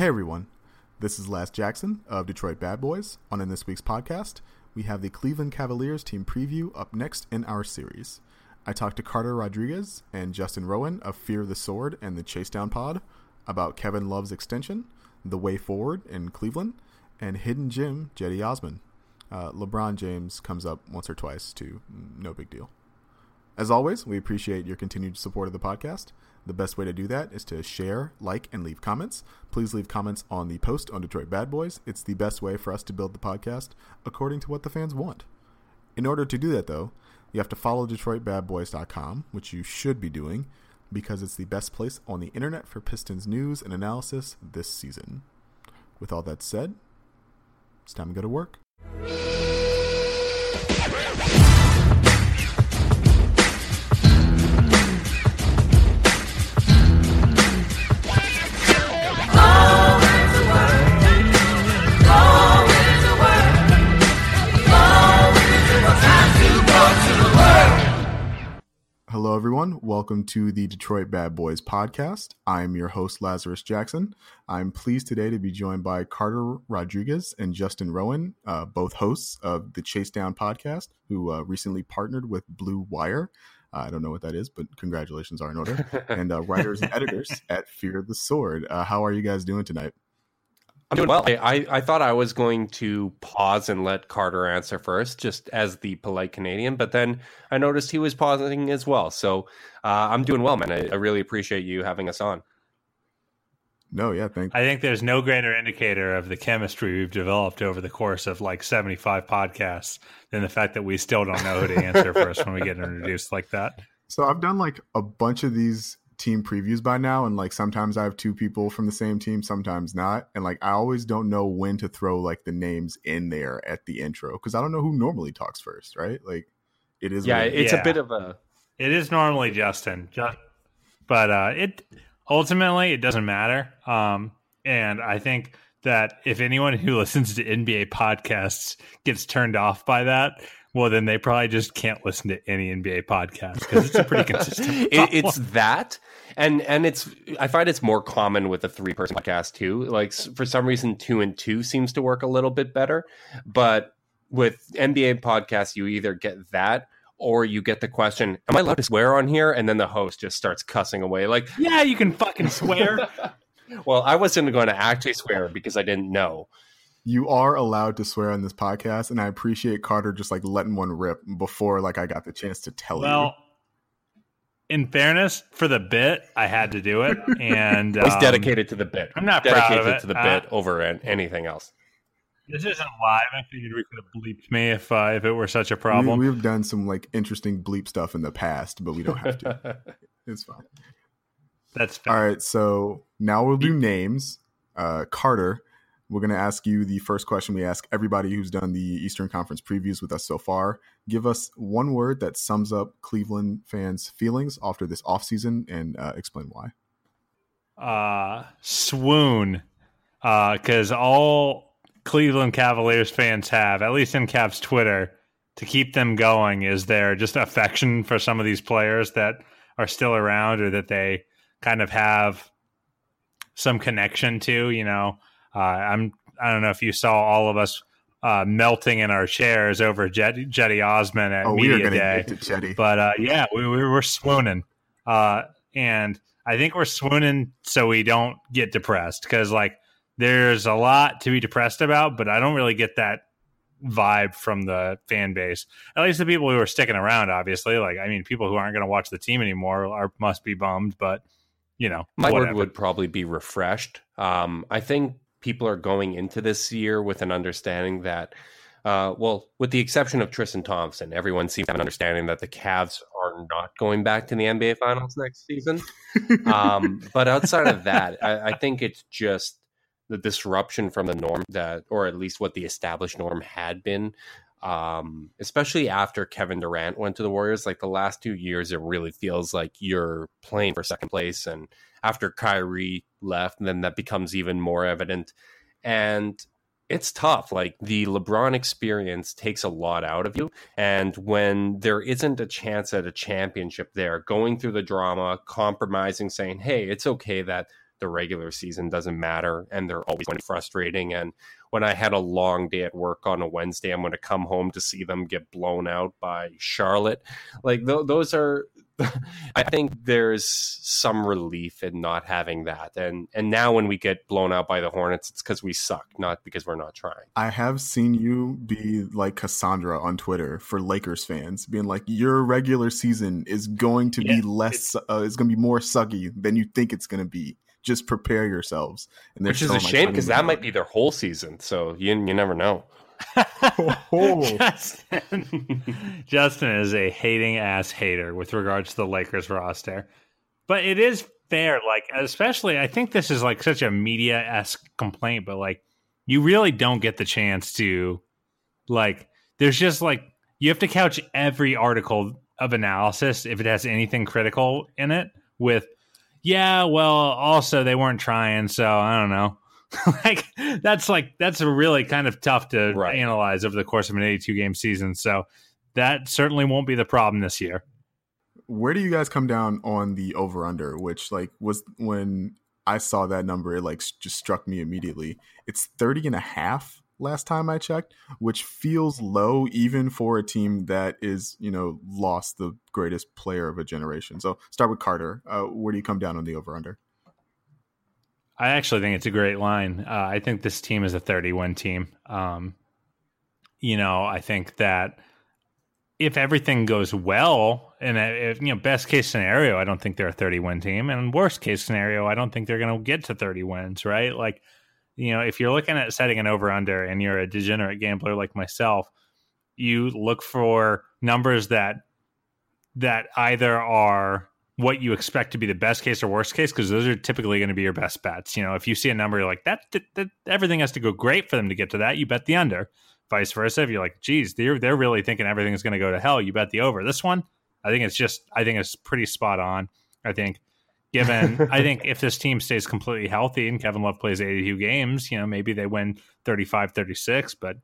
Hey everyone, this is Laz Jackson of Detroit Bad Boys. On in this week's podcast, we have the Cleveland Cavaliers team preview up next in our series. I talked to Carter Rodriguez and Justin Rowan of Fear the Sword and the Chase Down Pod about Kevin Love's extension, the way forward in Cleveland, and Hidden Gem Cedi Osman. Uh, LeBron James comes up once or twice too. No big deal. As always, we appreciate your continued support of the podcast. The best way to do that is to share, like, and leave comments. Please leave comments on the post on Detroit Bad Boys. It's the best way for us to build the podcast according to what the fans want. In order to do that, though, you have to follow DetroitBadBoys.com, which you should be doing because it's the best place on the internet for Pistons news and analysis this season. With all that said, it's time to go to work. Hello, everyone. Welcome to the Detroit Bad Boys podcast. I'm your host, Lazarus Jackson. I'm pleased today to be joined by Carter Rodriguez and Justin Rowan, uh, both hosts of the Chase Down podcast, who uh, recently partnered with Blue Wire. Uh, I don't know what that is, but congratulations are in order. and uh, writers and editors at Fear of the Sword. Uh, how are you guys doing tonight? I'm doing well. I, I thought I was going to pause and let Carter answer first, just as the polite Canadian, but then I noticed he was pausing as well. So uh, I'm doing well, man. I, I, really appreciate you having us on. No, yeah, thank. I think there's no greater indicator of the chemistry we've developed over the course of like 75 podcasts than the fact that we still don't know who to answer first when we get introduced like that. So I've done like a bunch of these team previews by now and like sometimes I have two people from the same team, sometimes not. And like I always don't know when to throw like the names in there at the intro because I don't know who normally talks first, right? Like it is Yeah, it's yeah. a bit of a It is normally Justin. Just but uh it ultimately it doesn't matter. Um and I think that if anyone who listens to NBA podcasts gets turned off by that, well, then they probably just can't listen to any NBA podcast because it's a pretty consistent. it, it's that, and and it's I find it's more common with a three person podcast too. Like for some reason, two and two seems to work a little bit better, but with NBA podcasts, you either get that or you get the question, "Am I allowed to swear on here?" And then the host just starts cussing away, like, "Yeah, you can fucking swear." well, I wasn't going to actually swear because I didn't know you are allowed to swear on this podcast, and I appreciate Carter just like letting one rip before like I got the chance to tell well, you. In fairness, for the bit, I had to do it, and um, he's dedicated to the bit. I'm not dedicated to the uh, bit over anything else. This isn't live. I figured we could have bleeped me if uh, if it were such a problem. We, have done some like interesting bleep stuff in the past, but we don't have to. it's fine. That's fair. all right. So now we'll do names. Uh, Carter, we're going to ask you the first question we ask everybody who's done the Eastern Conference previews with us so far. Give us one word that sums up Cleveland fans' feelings after this offseason and uh, explain why. Uh, swoon. Because uh, all Cleveland Cavaliers fans have, at least in Cavs Twitter, to keep them going is their just affection for some of these players that are still around or that they kind of have some connection to, you know. Uh, I'm I don't know if you saw all of us uh, melting in our chairs over Jet, Cedi Osman at oh, Media Day. But uh, yeah, we, we were swooning, uh, and I think we're swooning so we don't get depressed because like there's a lot to be depressed about, but I don't really get that vibe from the fan base. At least the people who are sticking around, obviously. Like I mean, people who aren't going to watch the team anymore are must be bummed, but you know, my whatever. word would probably be refreshed. Um, I think people are going into this year with an understanding that, uh, well, with the exception of Tristan Thompson, everyone seems to have an understanding that the Cavs are not going back to the NBA Finals next season. um, but outside of that, I, I think it's just the disruption from the norm that, or at least what the established norm had been. Um, especially after Kevin Durant went to the Warriors, like the last two years, it really feels like you're playing for second place, and after Kyrie left, and then that becomes even more evident. And it's tough. Like the LeBron experience takes a lot out of you. And when there isn't a chance at a championship there, going through the drama, compromising, saying, hey, it's okay that the regular season doesn't matter and they're always going to be frustrating. And when I had a long day at work on a Wednesday, I'm going to come home to see them get blown out by Charlotte. Like th- those are I think there's some relief in not having that. And and now when we get blown out by the Hornets, it's because we suck, not because we're not trying. I have seen you be like Cassandra on Twitter for Lakers fans, being like, your regular season is going to yeah, be less, uh, it's going to be more sucky than you think it's going to be. Just prepare yourselves. And Which is a shame because that might be their whole season. So you you never know. Oh. Justin, Justin is a hating ass hater with regards to the Lakers roster. But it is fair, like, especially, I think this is like such a media esque complaint, but like, you really don't get the chance to, like, there's just like, you have to couch every article of analysis if it has anything critical in it with, yeah, well, also they weren't trying, so I don't know. like that's like that's really kind of tough to right. analyze over the course of an 82 game season. So that certainly won't be the problem this year. Where do you guys come down on the over under, which like was when I saw that number, it like just struck me immediately. It's 30 and a half last time I checked, which feels low even for a team that is, you know, lost the greatest player of a generation. So start with Carter. Uh, where do you come down on the over under? I actually think it's a great line. Uh, I think this team is a 30 win team. Um, you know, I think that if everything goes well, and if, you know, best case scenario, I don't think they're a 30 win team, and worst case scenario, I don't think they're going to get to 30 wins. Right? Like, you know, if you're looking at setting an over under, and you're a degenerate gambler like myself, you look for numbers that that either are what you expect to be the best case or worst case because those are typically going to be your best bets. You know, if you see a number you're like that, that, that, everything has to go great for them to get to that, you bet the under. Vice versa, if you're like, geez, they're they're really thinking everything is going to go to hell, you bet the over. This one, I think it's just, I think it's pretty spot on. I think, given, I think if this team stays completely healthy and Kevin Love plays 82 games, you know, maybe they win 35, 36. But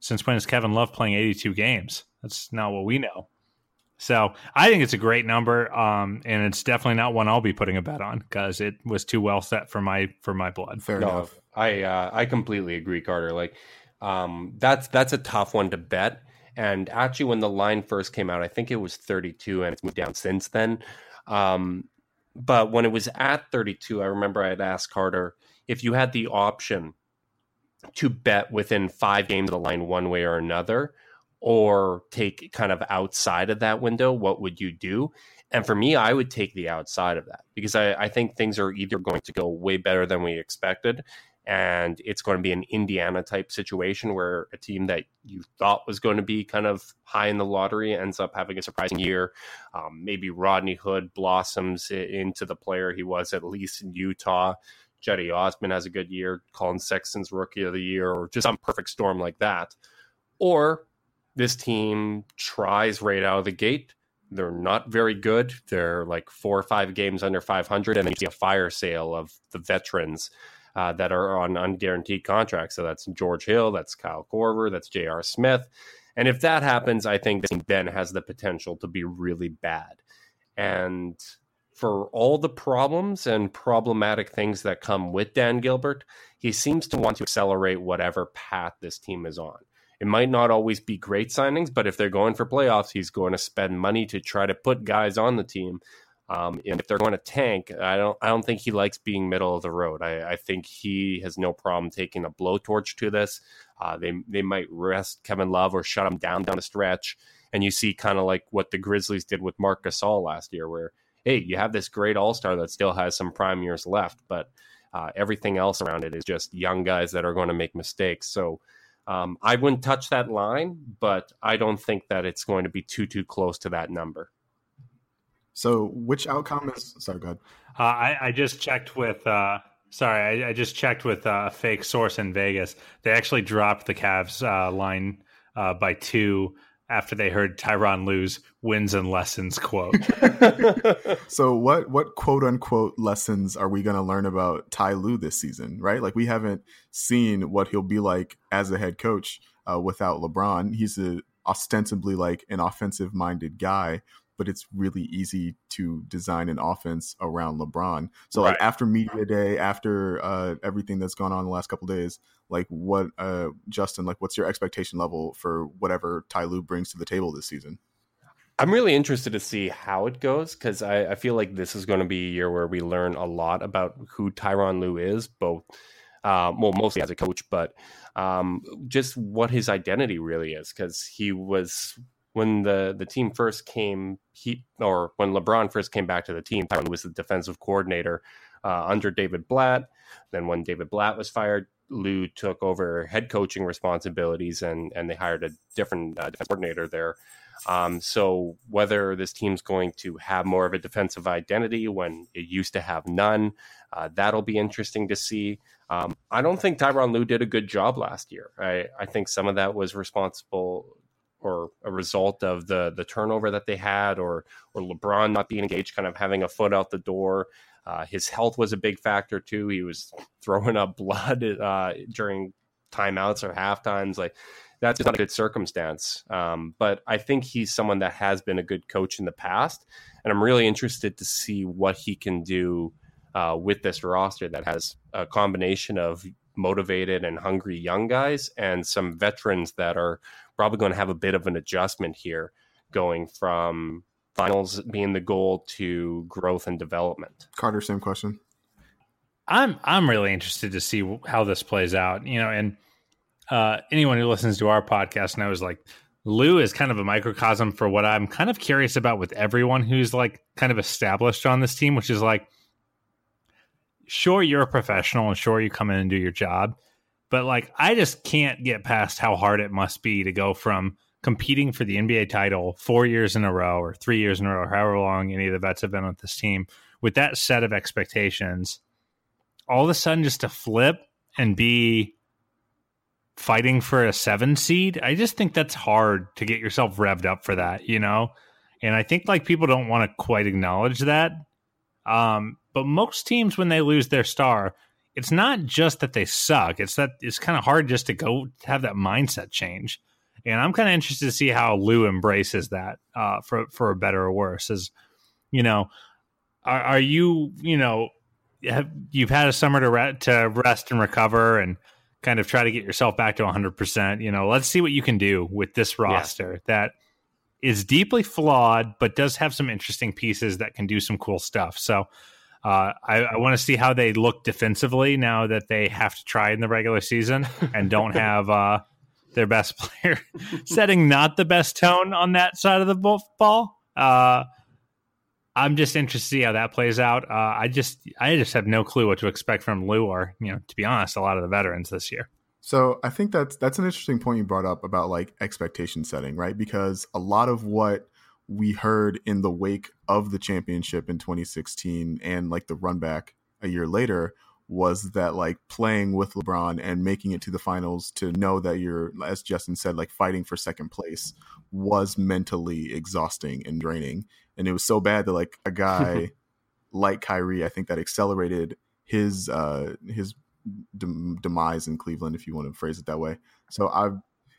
since when is Kevin Love playing 82 games? That's not what we know. So I think it's a great number, um, and it's definitely not one I'll be putting a bet on because it was too well set for my for my blood. Fair no, enough. I uh, I completely agree, Carter. Like um, that's that's a tough one to bet. And actually, when the line first came out, I think it was 32, and it's moved down since then. Um, but when it was at 32, I remember I had asked Carter if you had the option to bet within five games of the line one way or another or take kind of outside of that window, what would you do? And for me, I would take the outside of that because I, I think things are either going to go way better than we expected, and it's going to be an Indiana type situation where a team that you thought was going to be kind of high in the lottery ends up having a surprising year. Um, maybe Rodney Hood blossoms into the player he was at least in Utah. Cedi Osman has a good year. Collin Sexton's rookie of the year, or just some perfect storm like that. Or this team tries right out of the gate. They're not very good. They're like four or five games under 500, and then you see a fire sale of the veterans uh, that are on unguaranteed contracts. So that's George Hill, that's Kyle Korver, that's J.R. Smith. And if that happens, I think this then has the potential to be really bad. And for all the problems and problematic things that come with Dan Gilbert, he seems to want to accelerate whatever path this team is on. It might not always be great signings, but if they're going for playoffs, he's going to spend money to try to put guys on the team. Um, and if they're going to tank, I don't, I don't think he likes being middle of the road. I, I think he has no problem taking a blowtorch to this. Uh, they, they might rest Kevin Love or shut him down down the stretch. And you see kind of like what the Grizzlies did with Marc Gasol last year, where hey, you have this great All Star that still has some prime years left, but uh, everything else around it is just young guys that are going to make mistakes. So um, I wouldn't touch that line, but I don't think that it's going to be too too close to that number. So, which outcome is? Sorry, go ahead. Uh, I, I just checked with. Uh, sorry, I, I, just checked with a fake source in Vegas. They actually dropped the Cavs uh, line uh, by two after they heard Tyronn Lue's wins and lessons quote. so what what quote unquote lessons are we going to learn about Ty Lue this season, right? Like we haven't seen what he'll be like as a head coach uh, without LeBron. He's a ostensibly like an offensive minded guy, but it's really easy to design an offense around LeBron. So right. like after media day, after uh, everything that's gone on the last couple days, like what uh, Justin, like what's your expectation level for whatever Ty Lue brings to the table this season? I'm really interested to see how it goes because I, I, feel like this is going to be a year where we learn a lot about who Tyronn Lue is, both, uh, well, mostly as a coach, but um, just what his identity really is. Because he was when the the team first came, he or when LeBron first came back to the team, Tyronn Lue was the defensive coordinator uh, under David Blatt. Then when David Blatt was fired, Lue took over head coaching responsibilities, and and they hired a different uh, defense coordinator there. Um, so whether this team's going to have more of a defensive identity when it used to have none, uh, that'll be interesting to see. Um, I don't think Tyronn Lue did a good job last year. I, I think some of that was responsible or a result of the the turnover that they had, or or LeBron not being engaged, kind of having a foot out the door. Uh, his health was a big factor too. He was throwing up blood uh, during timeouts or half times. Like that's not a good circumstance. Um, but I think he's someone that has been a good coach in the past, and I'm really interested to see what he can do uh, with this roster that has a combination of motivated and hungry young guys and some veterans that are probably going to have a bit of an adjustment here, going from finals being the goal to growth and development. Carter, same question. I'm I'm really interested to see how this plays out. You know, and uh, anyone who listens to our podcast knows like Lue is kind of a microcosm for what I'm kind of curious about with everyone who's like kind of established on this team, which is like, sure, you're a professional and sure, you come in and do your job. But like, I just can't get past how hard it must be to go from competing for the NBA title four years in a row or three years in a row, however long any of the vets have been with this team, with that set of expectations, all of a sudden just to flip and be fighting for a seven seed, I just think that's hard to get yourself revved up for that, you know? And I think like people don't want to quite acknowledge that. Um, but most teams, when they lose their star, it's not just that they suck. It's that it's kind of hard just to go have that mindset change. And I'm kind of interested to see how Lue embraces that uh, for for a better or worse. Is you know, are, are you you know, have, you've had a summer to re- to rest and recover and kind of try to get yourself back to 100%. You know, let's see what you can do with this roster yeah. that is deeply flawed, but does have some interesting pieces that can do some cool stuff. So, uh, I, I want to see how they look defensively now that they have to try in the regular season and don't have uh, their best player setting not the best tone on that side of the ball. Uh, I'm just interested to see how that plays out. Uh, I just I just have no clue what to expect from Lue or you know to be honest, a lot of the veterans this year. So I think that's that's an interesting point you brought up about like expectation setting, right? Because a lot of what we heard in the wake of the championship in 2016 and like the run back a year later was that like playing with LeBron and making it to the finals to know that you're, as Justin said, like fighting for second place was mentally exhausting and draining. And it was so bad that like a guy like Kyrie, I think that accelerated his uh his demise in Cleveland, if you want to phrase it that way. So I,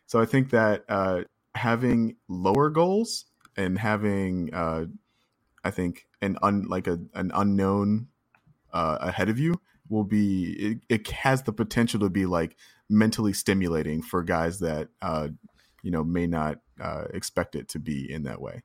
so I think that uh, having lower goals and having, uh, I think an un like a an unknown uh, ahead of you will be it, it has the potential to be like mentally stimulating for guys that uh, you know may not uh, expect it to be in that way.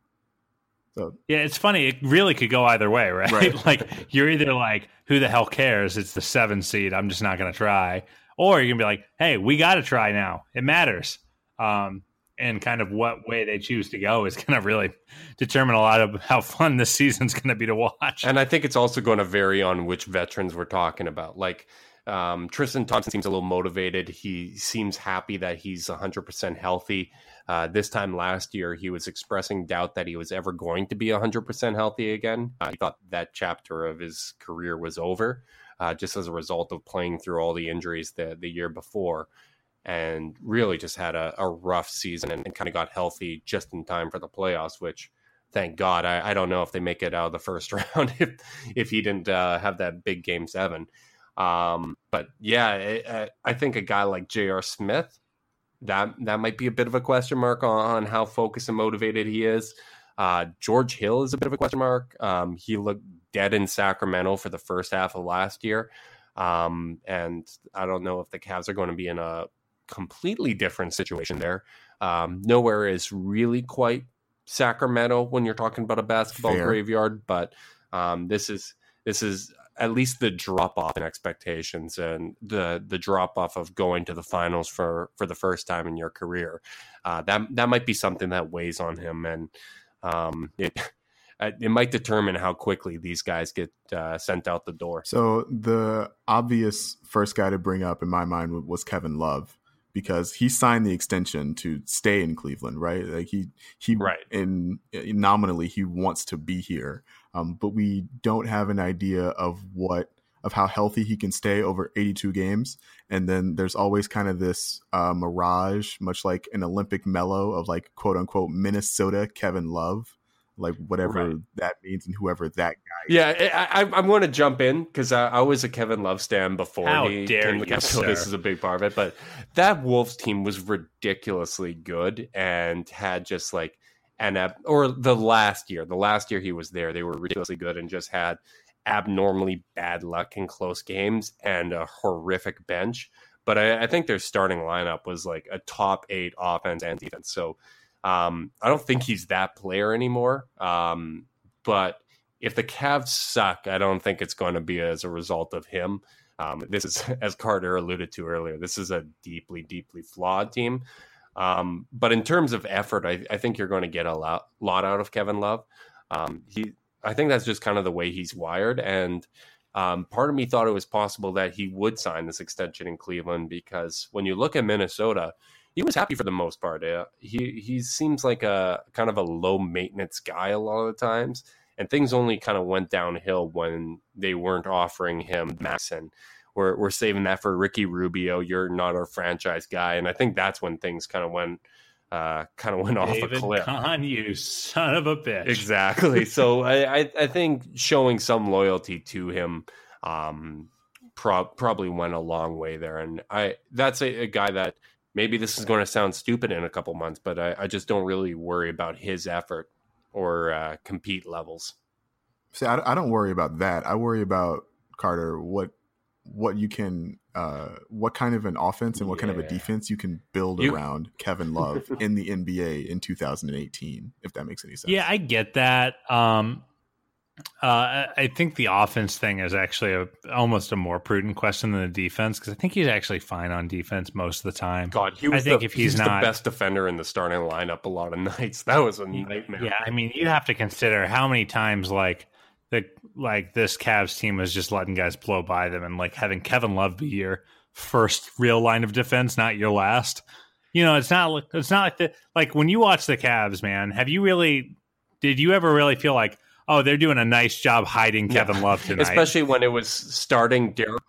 So yeah, it's funny. It really could go either way, right? right. like you're either like, "Who the hell cares? It's the seven seed. I'm just not going to try," or you're gonna be like, "Hey, we got to try now. It matters." Um, and kind of what way they choose to go is going to really determine a lot of how fun this season's going to be to watch. And I think it's also going to vary on which veterans we're talking about. Like um, Tristan Thompson seems a little motivated. He seems happy that he's 100% healthy. Uh, this time last year, he was expressing doubt that he was ever going to be 100% healthy again. Uh, he thought that chapter of his career was over, uh, just as a result of playing through all the injuries the, the year before and really just had a, a rough season and, and kind of got healthy just in time for the playoffs, which thank God. I, I, don't know if they make it out of the first round if if he didn't uh, have that big game seven. Um, but yeah, it, I think a guy like J.R. Smith that that might be a bit of a question mark on, on how focused and motivated he is. Uh, George Hill is a bit of a question mark. Um, he looked dead in Sacramento for the first half of last year. Um, and I don't know if the Cavs are going to be in a completely different situation there. Um, nowhere is really quite Sacramento when you're talking about a basketball Fair. graveyard, but um, this is this is at least the drop off in expectations and the the drop off of going to the finals for for the first time in your career. Uh, that that might be something that weighs on him, and um, it it might determine how quickly these guys get uh, sent out the door. So the obvious first guy to bring up in my mind was Kevin Love because he signed the extension to stay in Cleveland, right? Like he he right. in, in nominally he wants to be here, um, but we don't have an idea of what of how healthy he can stay over 82 games. And then there's always kind of this uh, mirage, much like an Olympic mellow of like quote unquote Minnesota Kevin Love like whatever right. that means and whoever that guy. Yeah, I, am going to jump in because I, I, was a Kevin Love stand before How he dare you, so this is a big part of it. But that Wolves team was ridiculously good and had just like an ab- or the last year, the last year he was there, they were ridiculously good and just had abnormally bad luck in close games and a horrific bench. But I, I think their starting lineup was like a top eight offense and defense. So um, I don't think he's that player anymore. Um, but if the Cavs suck, I don't think it's going to be as a result of him. Um, this is, as Carter alluded to earlier, this is a deeply, deeply flawed team. Um, but in terms of effort, I, I, think you're going to get a lot, lot out of Kevin Love. Um, he, I think that's just kind of the way he's wired. And um, part of me thought it was possible that he would sign this extension in Cleveland because when you look at Minnesota, he was happy for the most part. Uh, he he seems like a kind of a low maintenance guy a lot of the times, and things only kind of went downhill when they weren't offering him max and we're we're saving that for Ricky Rubio. You're not our franchise guy, and I think that's when things kind of went. Uh, kind of went David off a cliff. Kahn, you son of a bitch! Exactly. so I, I, I think showing some loyalty to him um, pro- probably went a long way there, and I that's a, a guy that maybe this is going to sound stupid in a couple months, but I, I just don't really worry about his effort or uh, compete levels. See, I, I, don't worry about that. I worry about Carter what what you can uh, what kind of an offense and what yeah. kind of a defense you can build you, around Kevin Love in the NBA in 2018, if that makes any sense. Yeah, I get that. Um, uh, I think the offense thing is actually a, almost a more prudent question than the defense because I think he's actually fine on defense most of the time. God, he was I think the, if he's, he's not the best defender in the starting lineup a lot of nights, that was a nightmare. Yeah, I mean, you have to consider how many times like the like this Cavs team was just letting guys blow by them and like having Kevin Love be your first real line of defense, not your last. You know, it's not it's not like the like when you watch the Cavs, man. Have you really? Did you ever really feel like? Oh, they're doing a nice job hiding Kevin yeah. Love tonight. Especially when it was starting Derrick.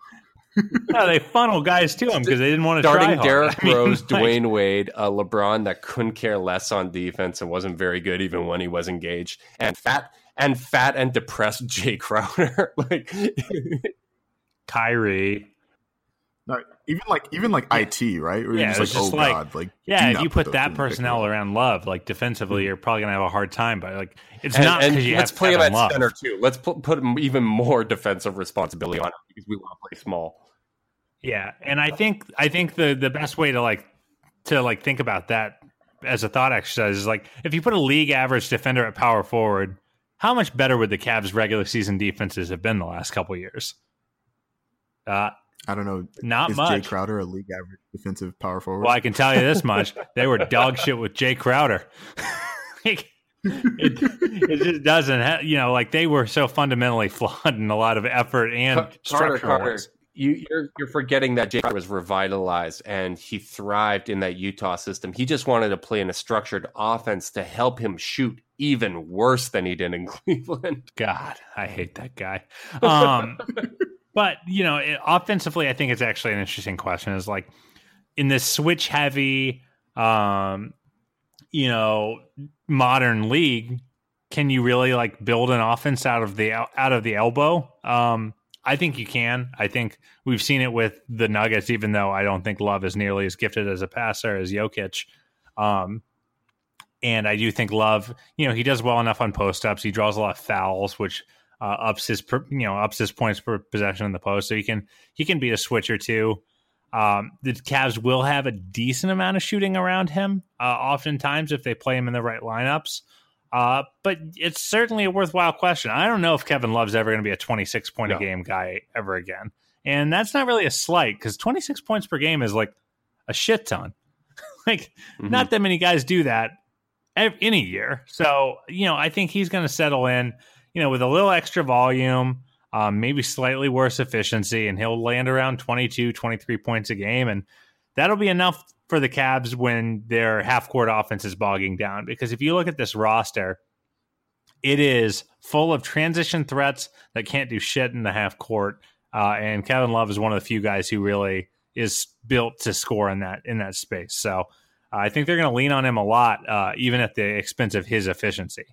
no, they funnel guys to him because they didn't want to starting Derrick Rose, I mean, Dwyane Wade, uh, LeBron that couldn't care less on defense and wasn't very good even when he was engaged, and fat and fat and depressed Jae Crowder, like Kyrie. No, even like even like IT, right? Where yeah, just like, oh like, god, like yeah, if you put that personnel around Love, like defensively, mm-hmm. you're probably gonna have a hard time. But like, it's and, not. And let's play him at Love. center too. Let's put put even more defensive responsibility on him because we want to play small. Yeah, and I think I think the the best way to like to like think about that as a thought exercise is like if you put a league average defender at power forward, how much better would the Cavs regular season defenses have been the last couple years? Uh, I don't know. Not is much. Jae Crowder a league average defensive power forward? Well, I can tell you this much: they were dog shit with Jae Crowder. it, it, just doesn't, have, you know, like they were so fundamentally flawed in a lot of effort and Carter, structural Carter, you, you're, you're forgetting that Jae Crowder was revitalized and he thrived in that Utah system. He just wanted to play in a structured offense to help him shoot even worse than he did in Cleveland. God, I hate that guy. Um, but you know, it, offensively, I think it's actually an interesting question. Is like in this switch heavy, um, you know, modern league, can you really like build an offense out of the out of the elbow? Um, I think you can. I think we've seen it with the Nuggets, even though I don't think Love is nearly as gifted as a passer as Jokic. Um, and I do think Love, you know, he does well enough on post ups. He draws a lot of fouls, which uh, ups his you know ups his points per possession in the post. So he can he can beat a switch or two. Um, the Cavs will have a decent amount of shooting around him, uh, oftentimes if they play him in the right lineups. Uh, but it's certainly a worthwhile question. I don't know if Kevin Love's ever going to be a 26 point no. a game guy ever again. And that's not really a slight because 26 points per game is like a shit ton. like, mm-hmm. not that many guys do that in any year. So, you know, I think he's going to settle in, you know, with a little extra volume um, maybe slightly worse efficiency, and he'll land around 22, 23 points a game. And that'll be enough for the Cavs when their half court offense is bogging down. Because if you look at this roster, it is full of transition threats that can't do shit in the half court. Uh, and Kevin Love is one of the few guys who really is built to score in that in that space. So uh, I think they're going to lean on him a lot, uh, even at the expense of his efficiency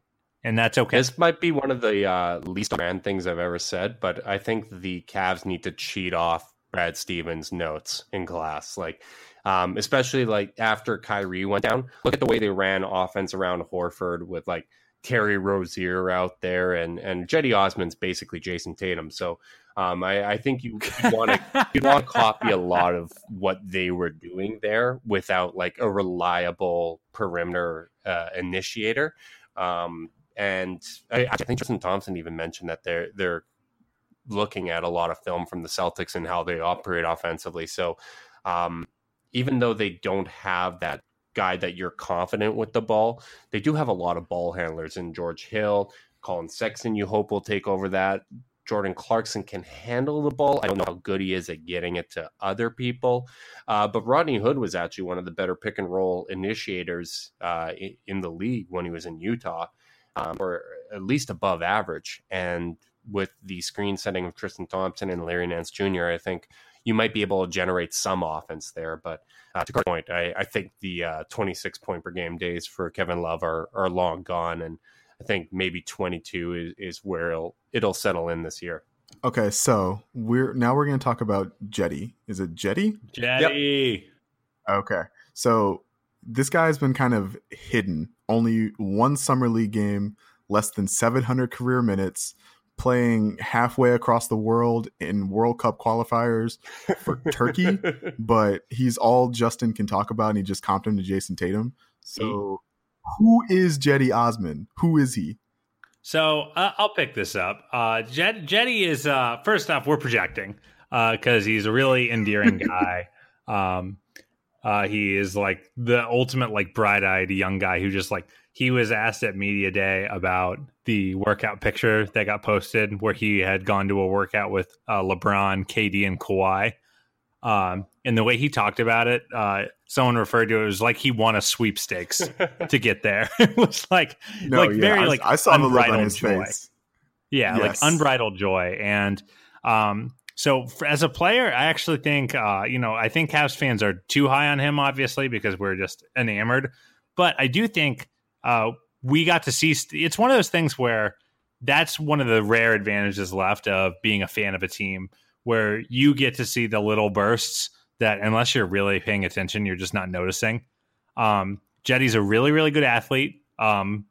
and that's okay. This might be one of the uh, least grand things I've ever said, but I think the Cavs need to cheat off Brad Stevens' notes in class, like um, especially like after Kyrie went down. Look at the way they ran offense around Horford with like Terry Rozier out there, and and Cedi Osman's basically Jayson Tatum. So um, I, I, think you want to you want to copy a lot of what they were doing there without like a reliable perimeter uh, initiator. Um, and I, I think Tristan Thompson even mentioned that they're they're looking at a lot of film from the Celtics and how they operate offensively. So um, even though they don't have that guy that you're confident with the ball, they do have a lot of ball handlers in George Hill, Collin Sexton. You hope will take over that. Jordan Clarkson can handle the ball. I don't know how good he is at getting it to other people, uh, but Rodney Hood was actually one of the better pick and roll initiators uh, in, in the league when he was in Utah um, or at least above average. And with the screen setting of Tristan Thompson and Larry Nance Jr., I think you might be able to generate some offense there. But uh, to your point, I, I think the uh, 26 point per game days for Kevin Love are, are long gone. And I think maybe 22 is, is where it'll, it'll settle in this year. Okay, so we're now we're going to talk about Jetty. Is it Jetty? Cedi. Yep. Okay, so this guy's been kind of hidden. Only one summer league game, less than 700 career minutes, playing halfway across the world in World Cup qualifiers for Turkey. But he's all Justin can talk about, and he just comped him to Jayson Tatum. So, who is Jetty Osman? Who is he? So uh, I'll pick this up. Uh, Jed, Cedi is uh, first off, we're projecting because uh, he's a really endearing guy. Um, uh, he is like the ultimate like bright-eyed young guy who just like he was asked at media day about the workout picture that got posted where he had gone to a workout with uh, LeBron, KD, and Kawhi. Um, and the way he talked about it, uh, someone referred to it, it was like he won a sweepstakes to get there. it was like no, like yeah, very I, like I saw unbridled the joy. Face. Yeah, yes. like unbridled joy, and um, so for, as a player, I actually think, uh, you know, I think Cavs fans are too high on him, obviously, because we're just enamored. But I do think uh, we got to see. It's one of those things where that's one of the rare advantages left of being a fan of a team, where you get to see the little bursts that, unless you're really paying attention, you're just not noticing. Um, Cedi's a really, really good athlete. Um,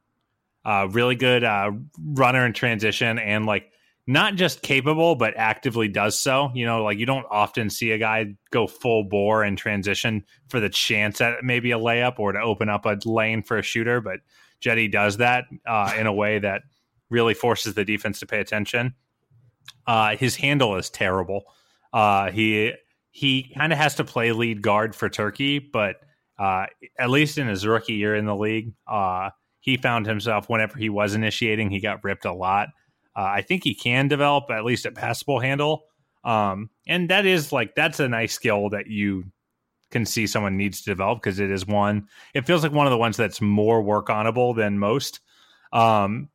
uh, really good uh, runner in transition, and like not just capable, but actively does so. You know, like you don't often see a guy go full bore and transition for the chance at maybe a layup or to open up a lane for a shooter. But Cedi does that uh, in a way that really forces the defense to pay attention. Uh, his handle is terrible. Uh, he he kind of has to play lead guard for Turkey, but uh, at least in his rookie year in the league, uh, he found himself whenever he was initiating, he got ripped a lot. Uh, I think he can develop at least a passable handle. Um, and that is like that's a nice skill that you can see someone needs to develop because it is one. It feels like one of the ones that's more work onable than most. Um,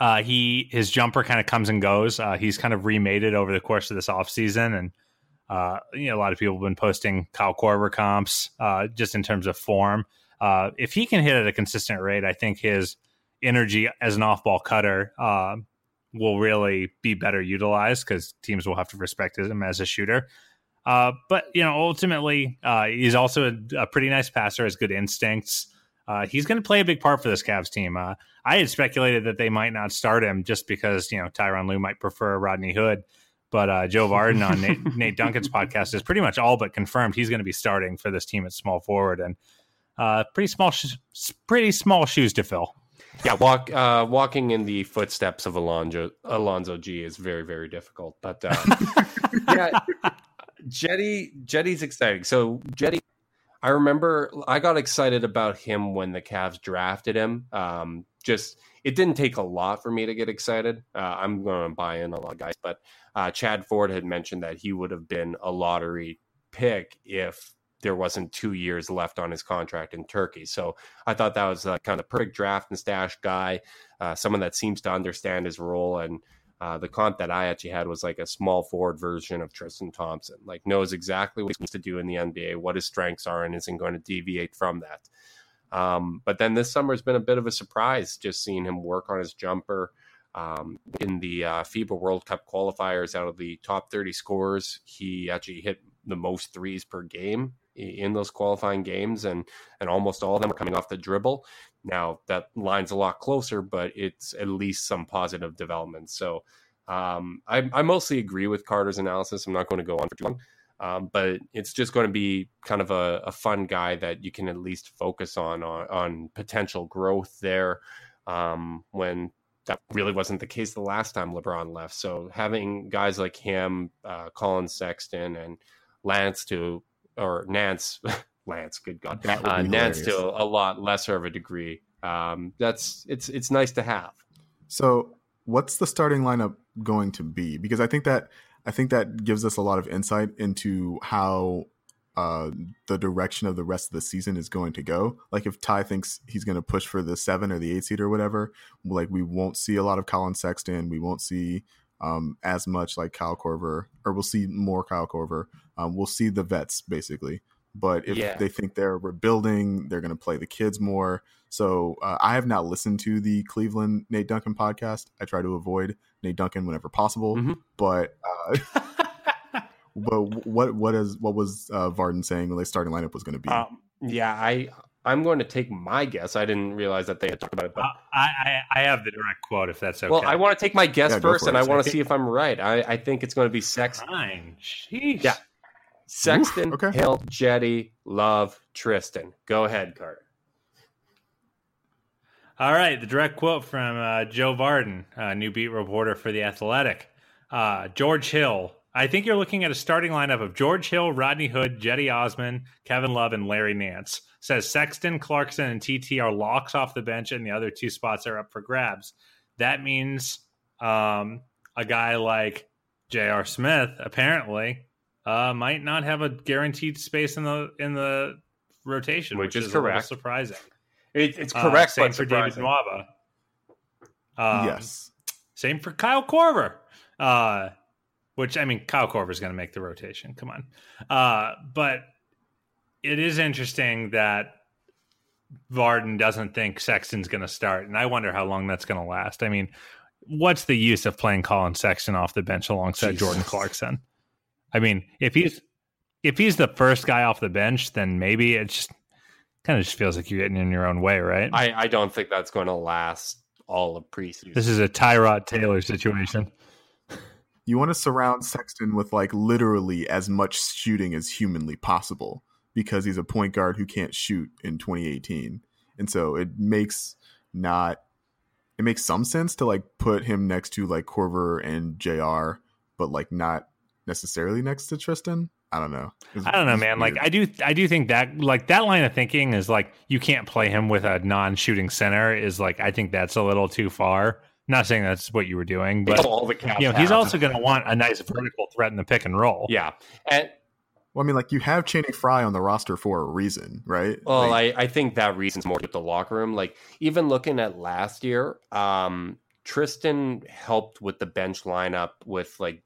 uh, he his jumper kind of comes and goes. Uh, he's kind of remade it over the course of this offseason. and uh, you know a lot of people have been posting Kyle Korver comps uh, just in terms of form. Uh, if he can hit at a consistent rate, I think his energy as an off-ball cutter uh, will really be better utilized because teams will have to respect him as a shooter. Uh, but you know, ultimately, uh, he's also a, a, pretty nice passer, has good instincts. uh, he's going to play a big part for this Cavs team. Uh, I had speculated that they might not start him just because you know Tyronn Lue might prefer Rodney Hood, but uh, Joe Vardon on Nate, Nate, Duncan's podcast is pretty much all but confirmed he's going to be starting for this team at small forward, and uh, pretty small, sh- pretty small shoes to fill. Yeah, walk uh, walking in the footsteps of Alonzo Alonzo Gee is very very difficult, but uh, yeah, Jetty Jetty's exciting. So Jetty I remember I got excited about him when the Cavs drafted him. Um, just it didn't take a lot for me to get excited. Uh, I'm going to buy in a lot of guys, but uh, Chad Ford had mentioned that he would have been a lottery pick if there wasn't two years left on his contract in Turkey. So I thought that was uh, kind of perfect draft and stash guy, uh, someone that seems to understand his role and uh, the comp that I actually had was like a small forward version of Tristan Thompson, like knows exactly what he needs to do in the NBA, what his strengths are, and isn't going to deviate from that. Um, but then this summer has been a bit of a surprise, just seeing him work on his jumper. Um, in the uh, FIBA World Cup qualifiers, out of the top 30 scores, he actually hit the most threes per game in those qualifying games, and and almost all of them are coming off the dribble. Now that line's a lot closer, but it's at least some positive development. So um, I, I, mostly agree with Carter's analysis. I'm not going to go on for too long, um, but it's just going to be kind of a, a, fun guy that you can at least focus on on, on potential growth there. Um, when that really wasn't the case the last time LeBron left. So having guys like him, uh, Collin Sexton, and Lance to or Nance Lance, good God, uh, Nance to a lot lesser of a degree. Um, that's it's it's nice to have. So, what's the starting lineup going to be? Because I think that I think that gives us a lot of insight into how uh, the direction of the rest of the season is going to go. Like if Ty thinks he's going to push for the seven or the eight seed or whatever, like we won't see a lot of Collin Sexton. We won't see um, as much like Kyle Korver, or we'll see more Kyle Korver. Um, we'll see the vets basically. But if yeah. they think they're rebuilding, they're going to play the kids more. So uh, I have not listened to the Cleveland Nate Duncan podcast. I try to avoid Nate Duncan whenever possible. Mm-hmm. But uh, but what what is what was uh, Vardon saying when the starting lineup was going to be? Um, yeah, I I'm going to take my guess. I didn't realize that they had talked about it. But... Uh, I, I, I have the direct quote if that's okay. Well, I want to take my guess yeah, first, and I want to see if I'm right. I, I think it's going to be sex. Fine. Jeez. Yeah, Sexton, Oof, okay. Hill, Jetty, Love, Tristan. Go ahead, Carter. All right, the direct quote from uh, Joe Vardon, uh, new beat reporter for The Athletic. Uh, George Hill. I think you're looking at a starting lineup of George Hill, Rodney Hood, Jetty Osman, Kevin Love, and Larry Nance. Says Sexton, Clarkson, and TT are locks off the bench, and the other two spots are up for grabs. That means um, a guy like J.R. Smith, apparently, uh, might not have a guaranteed space in the in the rotation, which, which is, is correct. surprising. It, it's uh, correct, uh, same for David Nwaba. Um, yes. Same for Kyle Korver. Uh, which I mean, Kyle Korver is going to make the rotation. Come on, uh, but it is interesting that Vardon doesn't think Sexton's going to start, and I wonder how long that's going to last. I mean, what's the use of playing Collin Sexton off the bench alongside Jesus. Jordan Clarkson? I mean, if he's if he's the first guy off the bench, then maybe it just kind of just feels like you're getting in your own way, right? I, I don't think that's going to last all of preseason. This is a Tyrod Taylor situation. You want to surround Sexton with like literally as much shooting as humanly possible because he's a point guard who can't shoot in 2018. And so it makes not it makes some sense to like put him next to like Korver and JR, but like not necessarily next to Tristan. I don't know. I don't know, man. Weird. Like I do, I do think that like that line of thinking is like you can't play him with a non-shooting center. Is like I think that's a little too far. Not saying that's what you were doing, but all the you know he's also going to want a nice vertical threat in the pick and roll. Yeah, and well, I mean, like you have Channing Frye on the roster for a reason, right? Well, like, I, I think that reason's more with the locker room. Like even looking at last year, um, Tristan helped with the bench lineup with like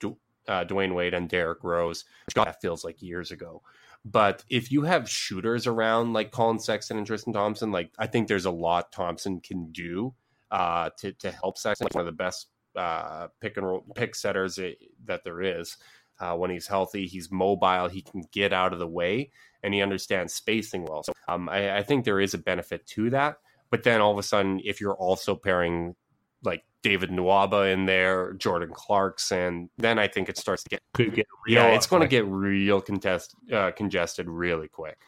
uh, Dwyane Wade and Derrick Rose. God, that feels like years ago. But if you have shooters around like Collin Sexton and Tristan Thompson, like I think there's a lot Thompson can do uh, to to help Sexton. Like one of the best uh, pick and roll pick setters that there is. uh, when he's healthy. He's mobile. He can get out of the way, and he understands spacing well. So um, I, I think there is a benefit to that. But then all of a sudden, if you're also pairing like David Nwaba in there, Jordan Clarkson, then I think it starts to get Could get yeah, it's going to get real contest uh, congested really quick.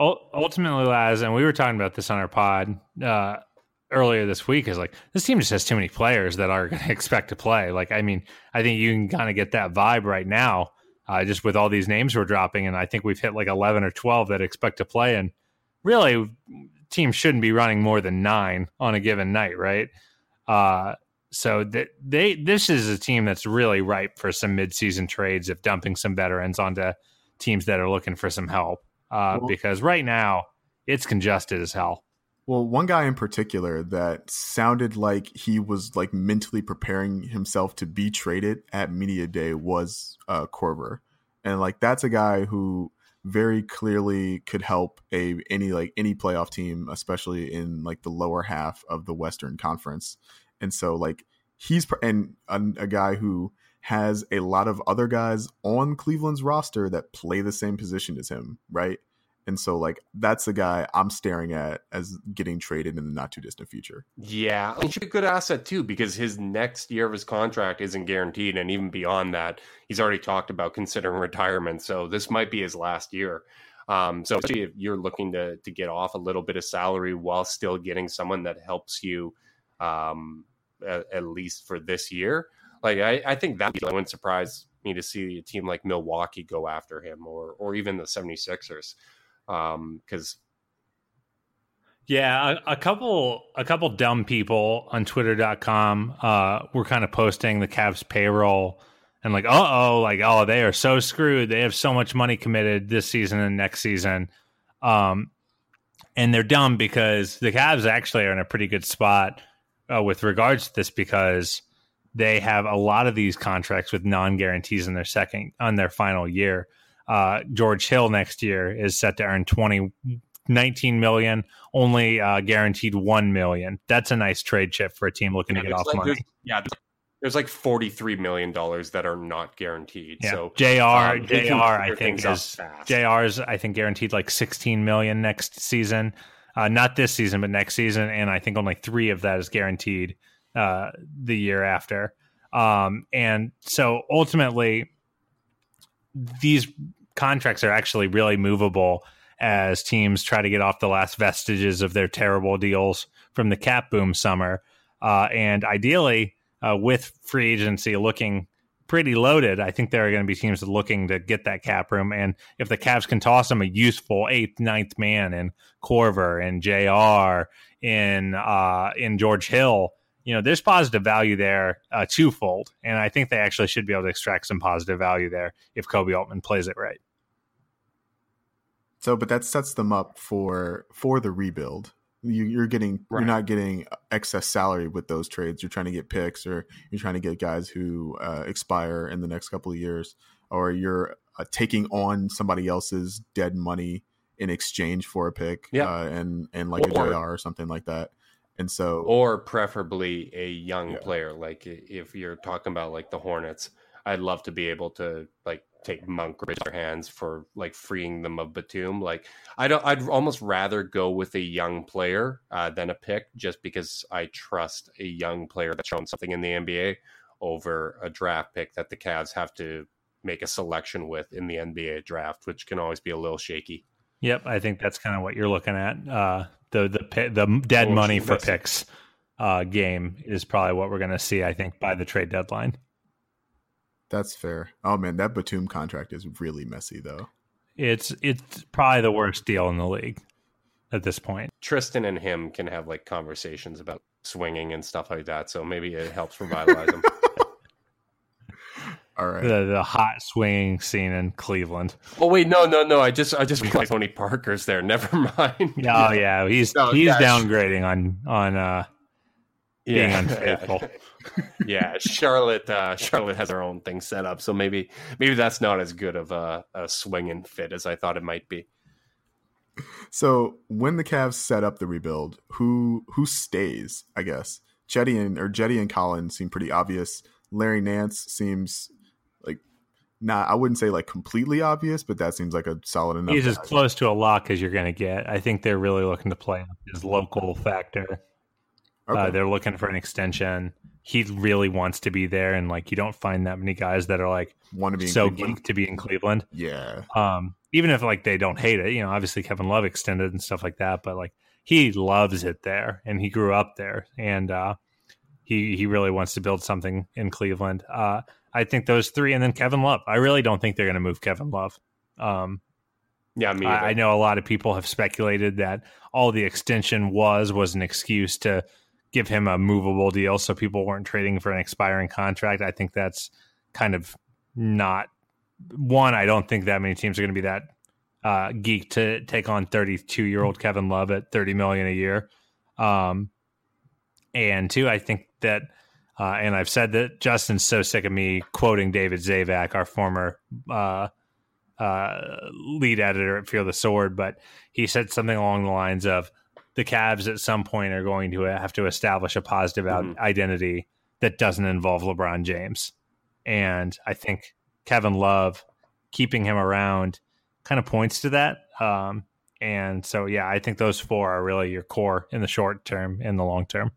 Ultimately, Laz, and we were talking about this on our pod uh, earlier this week. Is like this team just has too many players that are going to expect to play. Like, I mean, I think you can kind of get that vibe right now, uh, just with all these names we're dropping, and I think we've hit like eleven or twelve that expect to play, and really, teams shouldn't be running more than nine on a given night, right? Uh, so that they this is a team that's really ripe for some midseason trades of dumping some veterans onto teams that are looking for some help. Uh, Well- because right now it's congested as hell. Well, one guy in particular that sounded like he was like mentally preparing himself to be traded at media day was uh Korver. And like that's a guy who very clearly could help a any like any playoff team, especially in like the lower half of the Western Conference. And so like he's and a, a guy who has a lot of other guys on Cleveland's roster that play the same position as him, right? And so like that's the guy I'm staring at as getting traded in the not too distant future. Yeah, he should be a good asset too because his next year of his contract isn't guaranteed, and even beyond that, he's already talked about considering retirement. So this might be his last year. Um, so if you're looking to to get off a little bit of salary while still getting someone that helps you, um, at, at least for this year, like I, I think that wouldn't surprise me to see a team like Milwaukee go after him or or even the 76ers. Um, because Yeah, a, a couple a couple dumb people on twitter.com uh were kind of posting the Cavs payroll and like, "Uh-oh, like oh, they are so screwed. They have so much money committed this season and next season." Um and they're dumb because the Cavs actually are in a pretty good spot uh, with regards to this because they have a lot of these contracts with non-guarantees in their second on their final year. Uh, George Hill next year is set to earn 20 19 million, only uh, guaranteed 1 million. That's a nice trade chip for a team looking to get off like- money. there's- yeah, there's- like forty three million dollars that are not guaranteed. Yeah. So JR, um, JR, I think is. JR's I think guaranteed like 16 million next season. Uh, not this season, but next season, and I think only three of that is guaranteed uh, the year after. Um, and so ultimately, these contracts are actually really movable as teams try to get off the last vestiges of their terrible deals from the cap boom summer. Uh, and ideally, uh, with free agency looking pretty loaded, I think there are going to be teams looking to get that cap room. And if the Cavs can toss them a useful eighth, ninth man in Korver and JR in uh, in George Hill, you know, there's positive value there uh, twofold. And I think they actually should be able to extract some positive value there if Koby Altman plays it right. So, but that sets them up for for the rebuild. You, you're getting Right. you're not getting excess salary with those trades. You're trying to get picks, or you're trying to get guys who uh, expire in the next couple of years, or you're uh, taking on somebody else's dead money in exchange for a pick, Yeah. uh, and and like Or- a JR or something like that. And so, or preferably a young Yeah. player. Like if you're talking about like the Hornets, I'd love to be able to like take Monk or their hands for like freeing them of Batum. Like I don't, I'd almost rather go with a young player uh, than a pick, just because I trust a young player that's shown something in the NBA over a draft pick that the Cavs have to make a selection with in the NBA draft, which can always be a little shaky. Yep, I think that's kind of what you're looking at. Uh, the the the dead Oh, money for picks uh, game is probably what we're going to see. I think by the trade deadline. that's fair. Oh man, that Batum contract is really messy though. It's it's probably the worst deal in the league at this point. Tristan and him can have like conversations about swinging and stuff like that. So maybe it helps revitalize them. All right. The the hot swinging scene in Cleveland. oh wait, no, no, no. I just I just realized Tony Parker's there. Never mind. Yeah, oh yeah, he's No, he's yeah, downgrading on on uh, being unfaithful. yeah, Charlotte. Uh, Charlotte has her own thing set up, so maybe maybe that's not as good of a, a swing and fit as I thought it might be. So when the Cavs set up the rebuild, who who stays? I guess Cedi and or Cedi and Collins seem pretty obvious. Larry Nance seems Nah, I wouldn't say like completely obvious, but that seems like a solid enough. He's as close to a lock as you're going to get. I think they're really looking to play his local factor. Okay. Uh, they're looking for an extension. He really wants to be there, and like you don't find that many guys that are like Want to be so Cleveland? geek to be in Cleveland. Yeah, Um, even if like they don't hate it, you know, obviously Kevin Love extended and stuff like that, but like he loves it there, and he grew up there, and uh, he he really wants to build something in Cleveland. Uh, I think those three, and then Kevin Love. I really don't think they're going to move Kevin Love. Um, Yeah, me. I. I know a lot of people have speculated that all the extension was was an excuse to give him a movable deal, so people weren't trading for an expiring contract. I think that's kind of not one. I don't think that many teams are going to be that uh, geek to take on thirty-two year old Kevin Love at thirty million a year. Um, and two, I think that, uh, and I've said that Justin's so sick of me quoting David Zavak, our former uh, uh, lead editor at Fear the Sword, but he said something along the lines of the Cavs at some point are going to have to establish a positive out- Mhm. identity that doesn't involve LeBron James. And I think Kevin Love keeping him around kind of points to that. Um, and so, yeah, I think those four are really your core in the short term and the long term.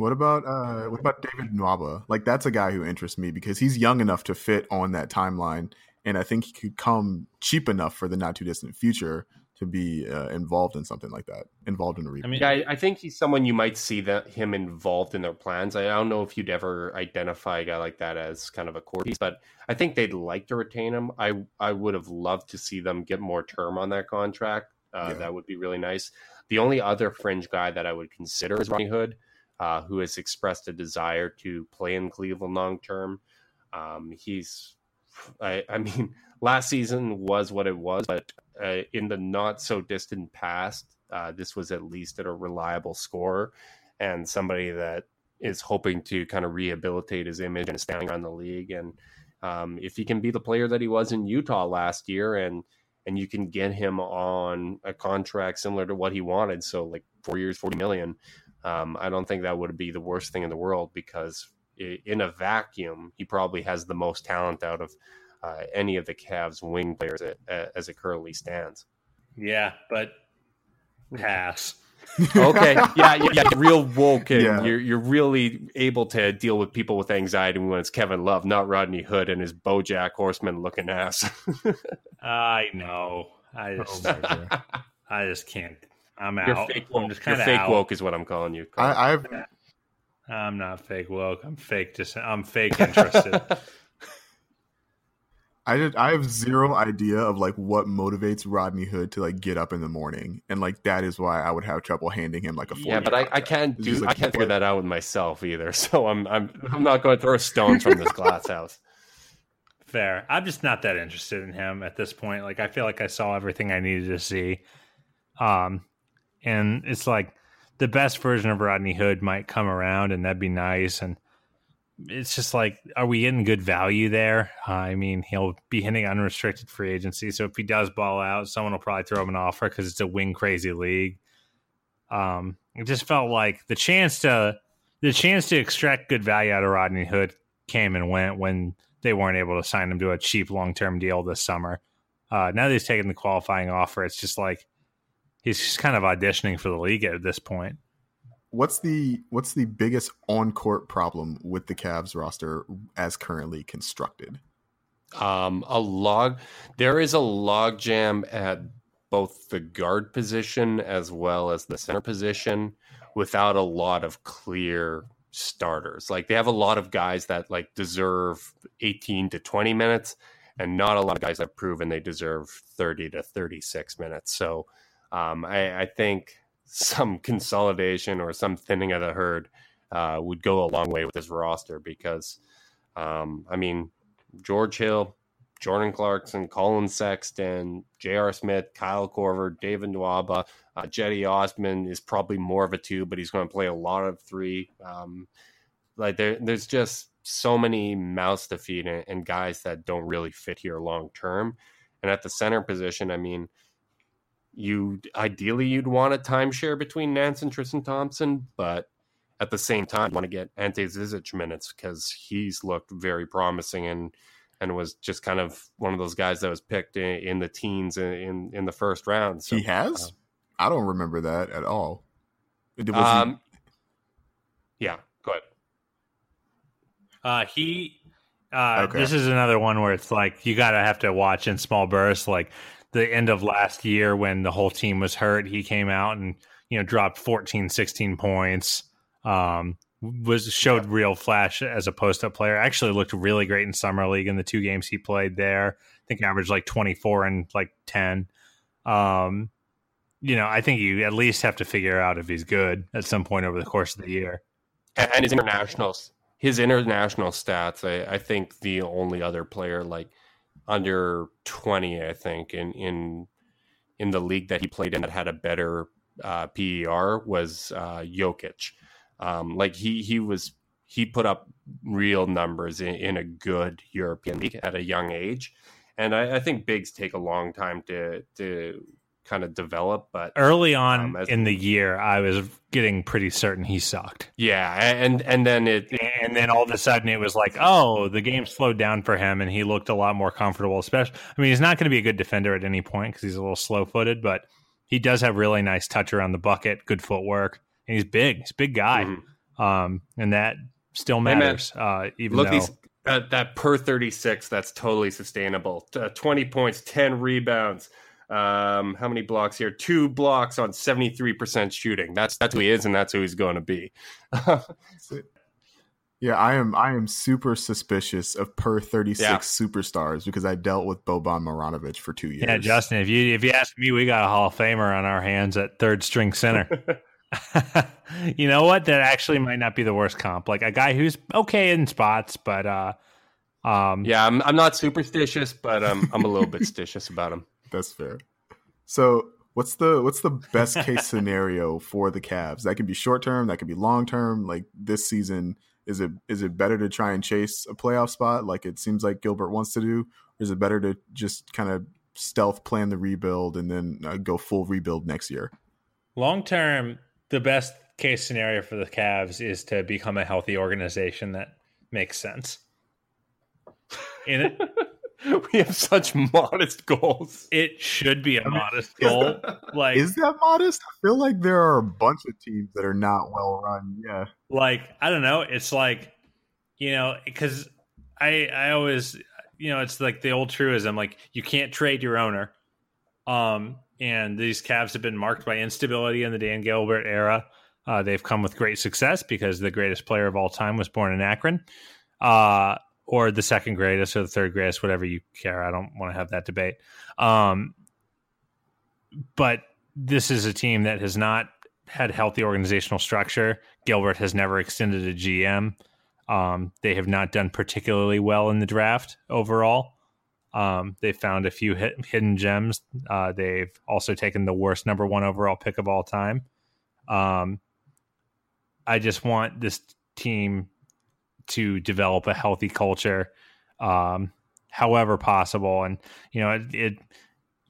What about uh what about David Nwaba? Like that's a guy who interests me because he's young enough to fit on that timeline, and I think he could come cheap enough for the not too distant future to be uh, involved in something like that, involved in a rebuild. I mean, I, I think he's someone you might see that him involved in their plans. I don't know if you'd ever identify a guy like that as kind of a core piece, but I think they'd like to retain him. I I would have loved to see them get more term on that contract. Uh, Yeah. That would be really nice. The only other fringe guy that I would consider is Rodney Hood, uh, who has expressed a desire to play in Cleveland long term. Um, he's, I, I mean, last season was what it was, but uh, in the not so distant past, uh, this was at least at a reliable scorer and somebody that is hoping to kind of rehabilitate his image and standing around the league. And um, if he can be the player that he was in Utah last year, and and you can get him on a contract similar to what he wanted, so like four years, forty million, um, I don't think that would be the worst thing in the world because in a vacuum, he probably has the most talent out of uh, any of the Cavs wing players a- as it currently stands. yeah, but pass. okay yeah, yeah yeah real woke and Yeah. you're you're really able to deal with people with anxiety when it's kevin love not rodney hood and his bojack horseman looking ass I know. I just, Oh. I just can't. I'm you're out. fake I'm woke just you're fake out. woke is what i'm calling you I, I've I'm not fake woke. I'm fake. Just I'm fake interested. I did I have zero idea of like what motivates Rodney Hood to like get up in the morning, and like that is why I would have trouble handing him like a yeah but I, I can't do just i can't figure that out with myself either so i'm i'm i'm not going to throw stones from this glass house Fair. I'm just not that interested in him at this point. Like I feel like I saw everything I needed to see. Um and it's like the best version of Rodney Hood might come around and that'd be nice and it's just like are we getting good value there? Uh, I mean, he'll be hitting unrestricted free agency, so if he does ball out, someone will probably throw him an offer cuz it's a wing crazy league. Um it just felt like the chance to the chance to extract good value out of Rodney Hood came and went when they weren't able to sign him to a cheap long term deal this summer. Uh, now that he's taken the qualifying offer, it's just like he's just kind of auditioning for the league at this point. What's the what's the biggest on court problem with the Cavs roster as currently constructed? um a log there is a log jam at both the guard position as well as the center position without a lot of clear starters like they have a lot of guys that like deserve 18 to 20 minutes and not a lot of guys that have proven they deserve 30 to 36 minutes so um i i think some consolidation or some thinning of the herd uh would go a long way with this roster because um i mean George Hill, Jordan Clarkson, Collin Sexton, J.R. Smith, Kyle Korver, David Nwaba, uh, Cedi Osman is probably more of a two, but he's going to play a lot of three. Um, like there, there's just so many mouths to feed and, and guys that don't really fit here long term. And at the center position, I mean, you ideally you'd want a timeshare between Nance and Tristan Thompson, but at the same time, want to get Ante Zizic minutes because he's looked very promising and and was just kind of one of those guys that was picked in, in the teens in, in, in the first round. So, he has. Uh, I don't remember that at all. Um, he... yeah, go ahead. Uh, he. Uh, okay. This is another one where it's like you gotta have to watch in small bursts. Like the end of last year when the whole team was hurt, he came out and you know dropped 14, 16 points. Um, was showed real flash as a post up player. Actually looked really great in summer league in the two games he played there. I think averaged like 24 and like 10. Um, you know, I think you at least have to figure out if he's good at some point over the course of the year. And his internationals, his international stats, I, I think the only other player like under 20, I think, in in in the league that he played in that had a better uh, PER was uh, Jokic. Um, like he he was he put up real numbers in, in, a good European league at a young age, and I, I think bigs take a long time to to kind of develop. But early on um, as, in the year, I was getting pretty certain he sucked. Yeah, and and then it, and then all of a sudden it was like, oh, the game slowed down for him, and he looked a lot more comfortable. Especially, I mean, he's not going to be a good defender at any point because he's a little slow footed, but he does have really nice touch around the bucket, good footwork, and he's big. He's a big guy, mm-hmm. um, and that still matters. Hey uh, even Look, though. These- uh, that per 36 that's totally sustainable uh, 20 points 10 rebounds um, how many blocks here? Two blocks on seventy three percent shooting. That's that's who he is, and that's who he's going to be. yeah, I am. I am super suspicious of per thirty six yeah. superstars because I dealt with Boban Marjanovic for two years. Yeah, Justin, if you if you ask me, we got a Hall of Famer on our hands at third string center. you know what? That actually might not be the worst comp. Like a guy who's okay in spots, but uh, um, yeah, I'm I'm not superstitious, but um, I'm a little bit stitious about him. That's fair. So what's the what's the best case scenario for the Cavs? That could be short term, that could be long term. Like this season, is it is it better to try and chase a playoff spot like it seems like Gilbert wants to do, or is it better to just kind of stealth plan the rebuild and then uh, go full rebuild next year? Long term, the best case scenario for the Cavs is to become a healthy organization that makes sense. In it, we have such modest goals. It should be a modest goal. like is that modest? I feel like there are a bunch of teams that are not well run. Yeah. Like I don't know. It's like you know because I I always you know it's like the old truism like you can't trade your owner. Um and these Cavs have been marked by instability in the Dan Gilbert era. Uh, they've come with great success because the greatest player of all time was born in Akron. Uh, or the second greatest or the third greatest, whatever you care. I don't want to have that debate. Um, but this is a team that has not had healthy organizational structure. Gilbert has never extended a GM. Um, they have not done particularly well in the draft overall. Um, they found a few hit, hidden gems. Uh, they've also taken the worst number one overall pick of all time. Um, I just want this team to develop a healthy culture, um, however possible. And you know, it, it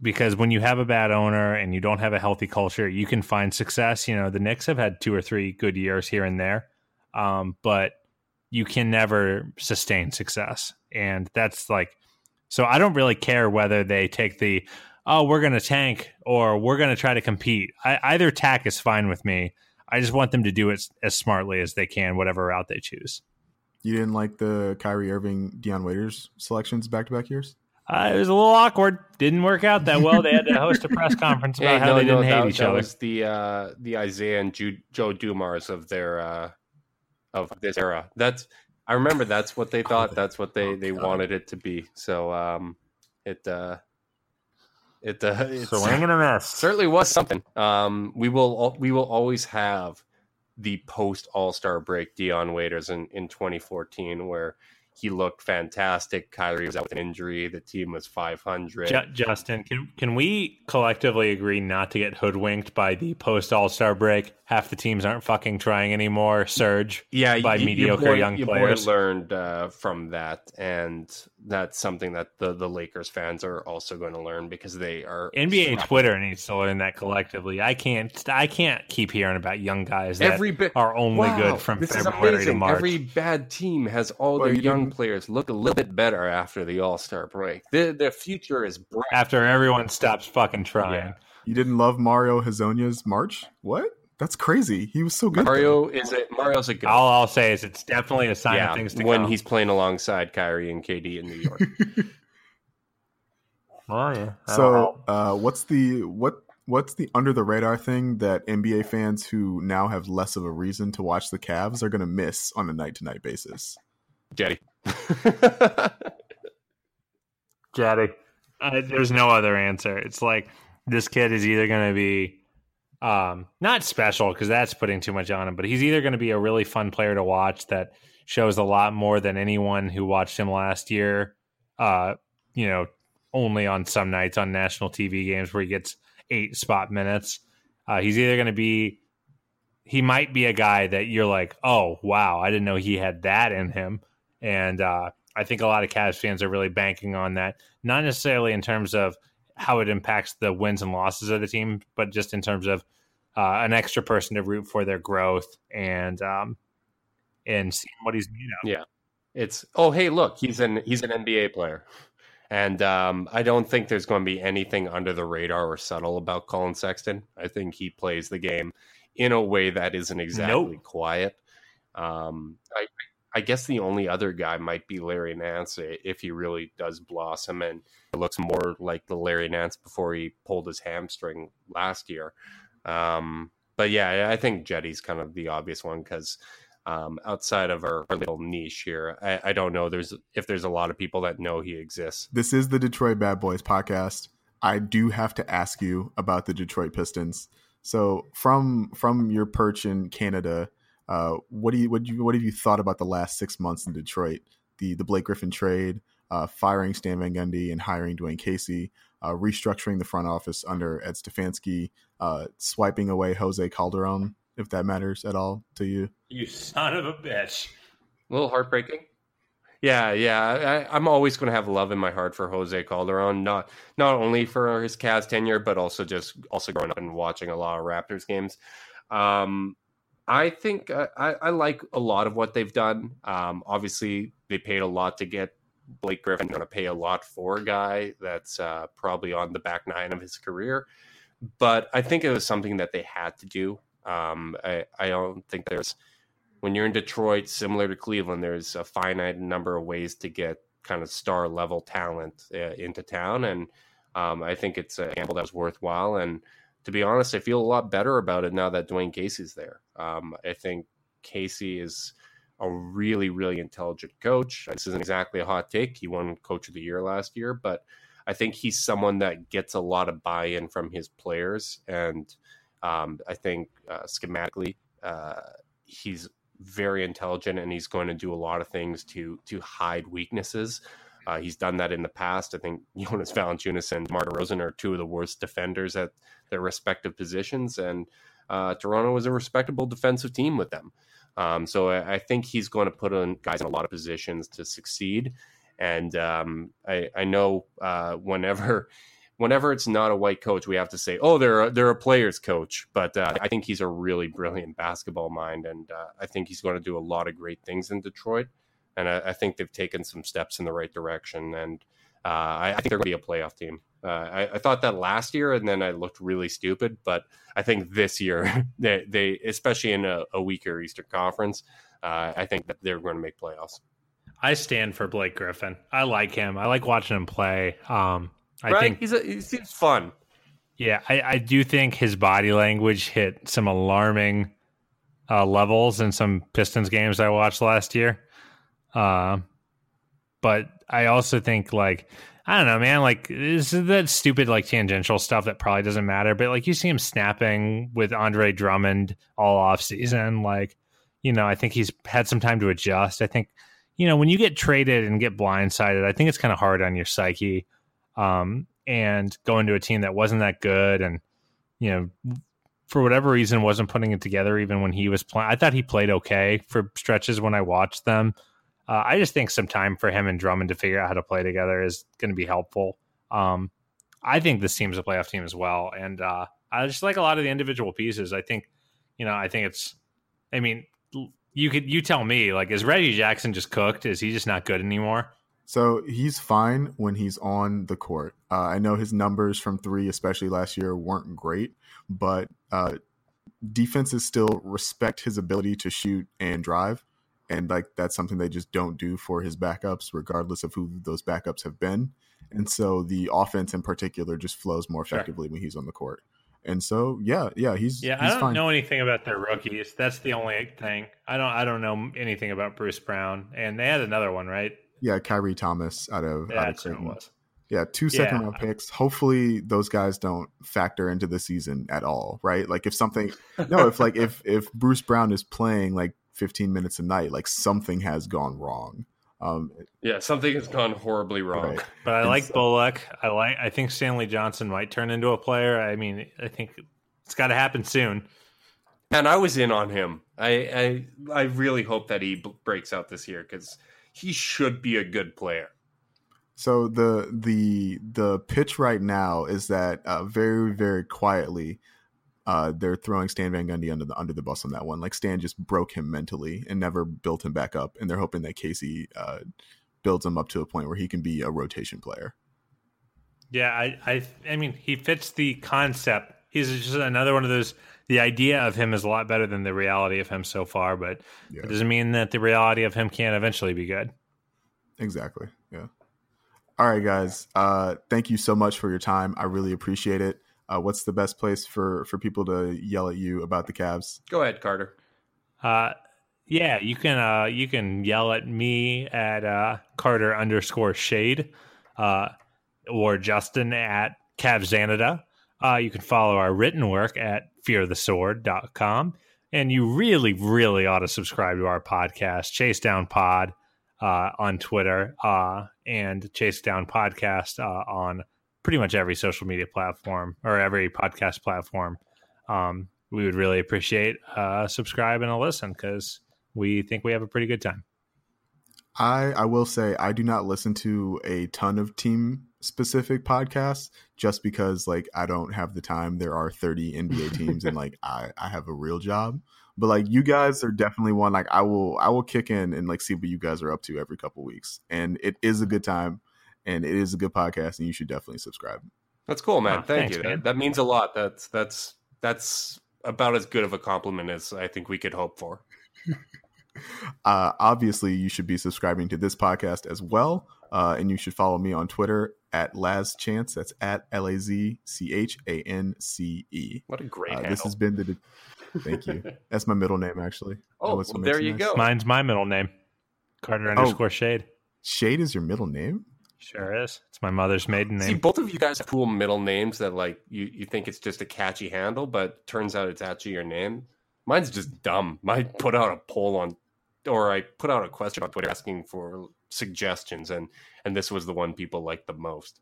because when you have a bad owner and you don't have a healthy culture, you can find success. You know, the Knicks have had two or three good years here and there, um, but you can never sustain success. And that's like, so I don't really care whether they take the, oh, we're going to tank or we're going to try to compete. I, either tack is fine with me. I just want them to do it as smartly as they can, whatever route they choose. You didn't like the Kyrie Irving, Dion Waiters selections back to back years? Uh, it was a little awkward. Didn't work out that well. They had to host a press conference about hey, how no, they didn't no, hate that, each that other. Was the uh, the Isiah and Jude, Joe Dumars of their uh, of this era. That's I remember. That's what they thought. That's what they they wanted it to be. So um, it uh, it uh, so I'm gonna mess. certainly was something. Um, we will we will always have the post All Star break Dion Waiters in, in 2014, where he looked fantastic. Kyrie was out with an injury. The team was 500. J- Justin, can can we collectively agree not to get hoodwinked by the post All Star break? Half the teams aren't fucking trying anymore. Surge, yeah, by mediocre boy, young your players. Learned uh, from that, and that's something that the the Lakers fans are also going to learn because they are NBA Twitter needs to learn that collectively. I can't I can't keep hearing about young guys that every bit are only wow, good from February to. March. Every bad team has all Well, their you young players look a little bit better after the All Star break. The the future is bright. After everyone stops fucking trying. Yeah. You didn't love Mario Hezonja's March? What? That's crazy. He was so good. Mario is it? Mario's a good. All I'll say is it's definitely a sign yeah, of things to when come. he's playing alongside Kyrie and KD in New York. oh, yeah. So, uh, what's the what what's the under the radar thing that NBA fans who now have less of a reason to watch the Cavs are going to miss on a night to night basis? Cedi. Cedi. Uh, there's no other answer. It's like this kid is either going to be um, not special because that's putting too much on him, but he's either going to be a really fun player to watch that shows a lot more than anyone who watched him last year. Uh, you know, only on some nights on national TV games where he gets eight spot minutes. Uh, he's either going to be, he might be a guy that you're like, oh wow, I didn't know he had that in him, and uh, I think a lot of Cavs fans are really banking on that not necessarily in terms of how it impacts the wins and losses of the team, but just in terms of uh, an extra person to root for their growth and um, and seeing what he's made of. Yeah, it's oh hey look he's an he's an NBA player, and um, I don't think there's going to be anything under the radar or subtle about Collin Sexton. I think he plays the game in a way that isn't exactly Nope. quiet. Um, I I guess the only other guy might be Larry Nance if he really does blossom and looks more like the Larry Nance before he pulled his hamstring last year. Um, but yeah, I think Cedi's kind of the obvious one because um, outside of our, our little niche here, I, I don't know. There's if there's a lot of people that know he exists. This is the Detroit Bad Boys podcast. I do have to ask you about the Detroit Pistons. So, from from your perch in Canada, uh, what do you what do you what have you thought about the last six months in Detroit? The the Blake Griffin trade, uh, firing Stan Van Gundy and hiring Dwane Casey, uh, restructuring the front office under Ed Stefanski, uh, swiping away Jose Calderon, if that matters at all to you. You son of a bitch. A little heartbreaking. Yeah, yeah. I, I'm always going to have love in my heart for Jose Calderon, not not only for his Cavs tenure, but also just also growing up and watching a lot of Raptors games. Um, I think uh, I, I like a lot of what they've done. Um, obviously, they paid a lot to get Blake Griffin. Going to pay a lot for a guy that's uh, probably on the back nine of his career, but I think it was something that they had to do. Um, I, I don't think there's when you're in Detroit, similar to Cleveland, there's a finite number of ways to get kind of star level talent uh, into town, and um, I think it's a gamble that was worthwhile. And to be honest, I feel a lot better about it now that Dwane Casey's there. Um, I think Casey is a really, really intelligent coach. This isn't exactly a hot take. He won Coach of the Year last year, but I think he's someone that gets a lot of buy-in from his players, and um, I think uh, schematically, uh, he's very intelligent and he's going to do a lot of things to to hide weaknesses. Uh, he's done that in the past. I think Jonas Valanciunas and DeMar DeRozan are two of the worst defenders at their respective positions, and uh, Toronto was a respectable defensive team with them. Um, so I, I think he's going to put in guys in a lot of positions to succeed. And um, I, I know uh, whenever whenever it's not a white coach, we have to say, "Oh, they're a, they're a players coach." But uh, I think he's a really brilliant basketball mind, and uh, I think he's going to do a lot of great things in Detroit. And I, I think they've taken some steps in the right direction, and uh, I, I think they're going to be a playoff team. Uh, I, I thought that last year, and then I looked really stupid. But I think this year, they, they especially in a, a weaker Eastern Conference, uh, I think that they're going to make playoffs. I stand for Blake Griffin. I like him. I like watching him play. Um, I right? think He's a, he seems fun. Yeah, I, I do think his body language hit some alarming uh, levels in some Pistons games I watched last year. Uh, but I also think like I don't know, man. Like this is that stupid like tangential stuff that probably doesn't matter. But like you see him snapping with Andre Drummond all off season. Like you know, I think he's had some time to adjust. I think you know when you get traded and get blindsided, I think it's kind of hard on your psyche. Um, and going to a team that wasn't that good and you know for whatever reason wasn't putting it together even when he was playing i thought he played okay for stretches when i watched them Uh, I just think some time for him and Drummond to figure out how to play together is going to be helpful. Um, I think this team's a playoff team as well, and uh, I just like a lot of the individual pieces. I think, you know, I think it's. I mean, you could you tell me like is Reggie Jackson just cooked? Is he just not good anymore? So he's fine when he's on the court. Uh, I know his numbers from three, especially last year, weren't great, but uh, defenses still respect his ability to shoot and drive and like that's something they just don't do for his backups regardless of who those backups have been and so the offense in particular just flows more effectively sure. when he's on the court and so yeah yeah he's yeah he's i don't fine. know anything about their rookies that's the only thing i don't i don't know anything about bruce brown and they had another one right yeah Khyri Thomas out of yeah, out of Creighton. Yeah, two second yeah. round picks. Hopefully those guys don't factor into the season at all, right? Like if something no, if like if if Bruce Brown is playing like 15 minutes a night, like something has gone wrong. Um, yeah, something has gone horribly wrong. Right. But I and like so, Bullock. I like. I think Stanley Johnson might turn into a player. I mean, I think it's got to happen soon. And I was in on him. I I, I really hope that he b- breaks out this year because he should be a good player. So the the the pitch right now is that uh, very very quietly uh, they're throwing Stan Van Gundy under the under the bus on that one. Like Stan just broke him mentally and never built him back up, and they're hoping that Casey uh, builds him up to a point where he can be a rotation player. Yeah, I, I, I mean, he fits the concept. He's just another one of those. The idea of him is a lot better than the reality of him so far, but yeah. it doesn't mean that the reality of him can't eventually be good. Exactly. Yeah. All right, guys. Uh, thank you so much for your time. I really appreciate it uh, what's the best place for for people to yell at you about the Cavs? Go ahead, Carter. Uh, yeah, you can uh, you can yell at me at uh, Carter underscore Shade, uh, or Justin at Cavsanida. Uh, you can follow our written work at fearthesword.com. And you really, really ought to subscribe to our podcast, Chase Down Pod, uh, on Twitter, uh, and Chase Down Podcast uh, on pretty much every social media platform or every podcast platform. Um, we would really appreciate a subscribe and a listen because we think we have a pretty good time. I I will say I do not listen to a ton of team specific podcasts just because like I don't have the time. There are 30 NBA teams and like I I have a real job. But like you guys are definitely one like I will I will kick in and like see what you guys are up to every couple weeks. And it is a good time and it is a good podcast, and you should definitely subscribe. That's cool, man. Oh, Thank thanks, you. Man. That, that means a lot. That's that's that's about as good of a compliment as I think we could hope for. uh, obviously, you should be subscribing to this podcast as well, uh, and you should follow me on Twitter at Laz Chance. That's at L A Z C H A N C E. What a great! Uh, this has been the. De- Thank you. That's my middle name, actually. Oh, well, there you nice. go. Mine's my middle name. Carter oh, underscore Shade. Shade is your middle name. Sure is. It's my mother's maiden name. See, both of you guys have cool middle names that like you, you think it's just a catchy handle, but turns out it's actually your name. Mine's just dumb. I put out a poll on or I put out a question on Twitter asking for suggestions and and this was the one people liked the most.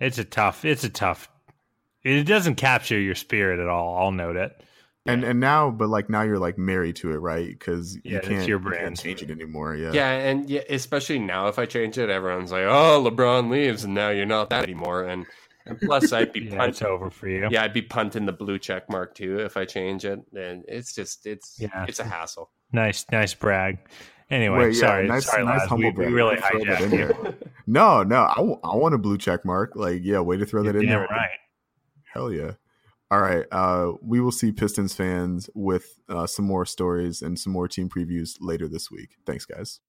It's a tough it's a tough it doesn't capture your spirit at all. I'll note it. And and now, but like now you're like married to it, right? Because yeah, you can't, your brand. You can't change it anymore. Yeah, yeah, and yeah, especially now, if I change it, everyone's like, "Oh, LeBron leaves, and now you're not that anymore." And and plus, I'd be yeah, it's over for you. Yeah, I'd be punting the blue check mark too if I change it, and it's just it's yeah. it's a hassle. Nice, nice brag. Anyway, Wait, yeah, sorry, nice, sorry, nice humble we, we really hijacked you. no, no, I, I want a blue check mark. Like, yeah, way to throw you're that in there. Right. Hell yeah. All right. Uh, we will see Pistons fans with uh, some more stories and some more team previews later this week. Thanks, guys.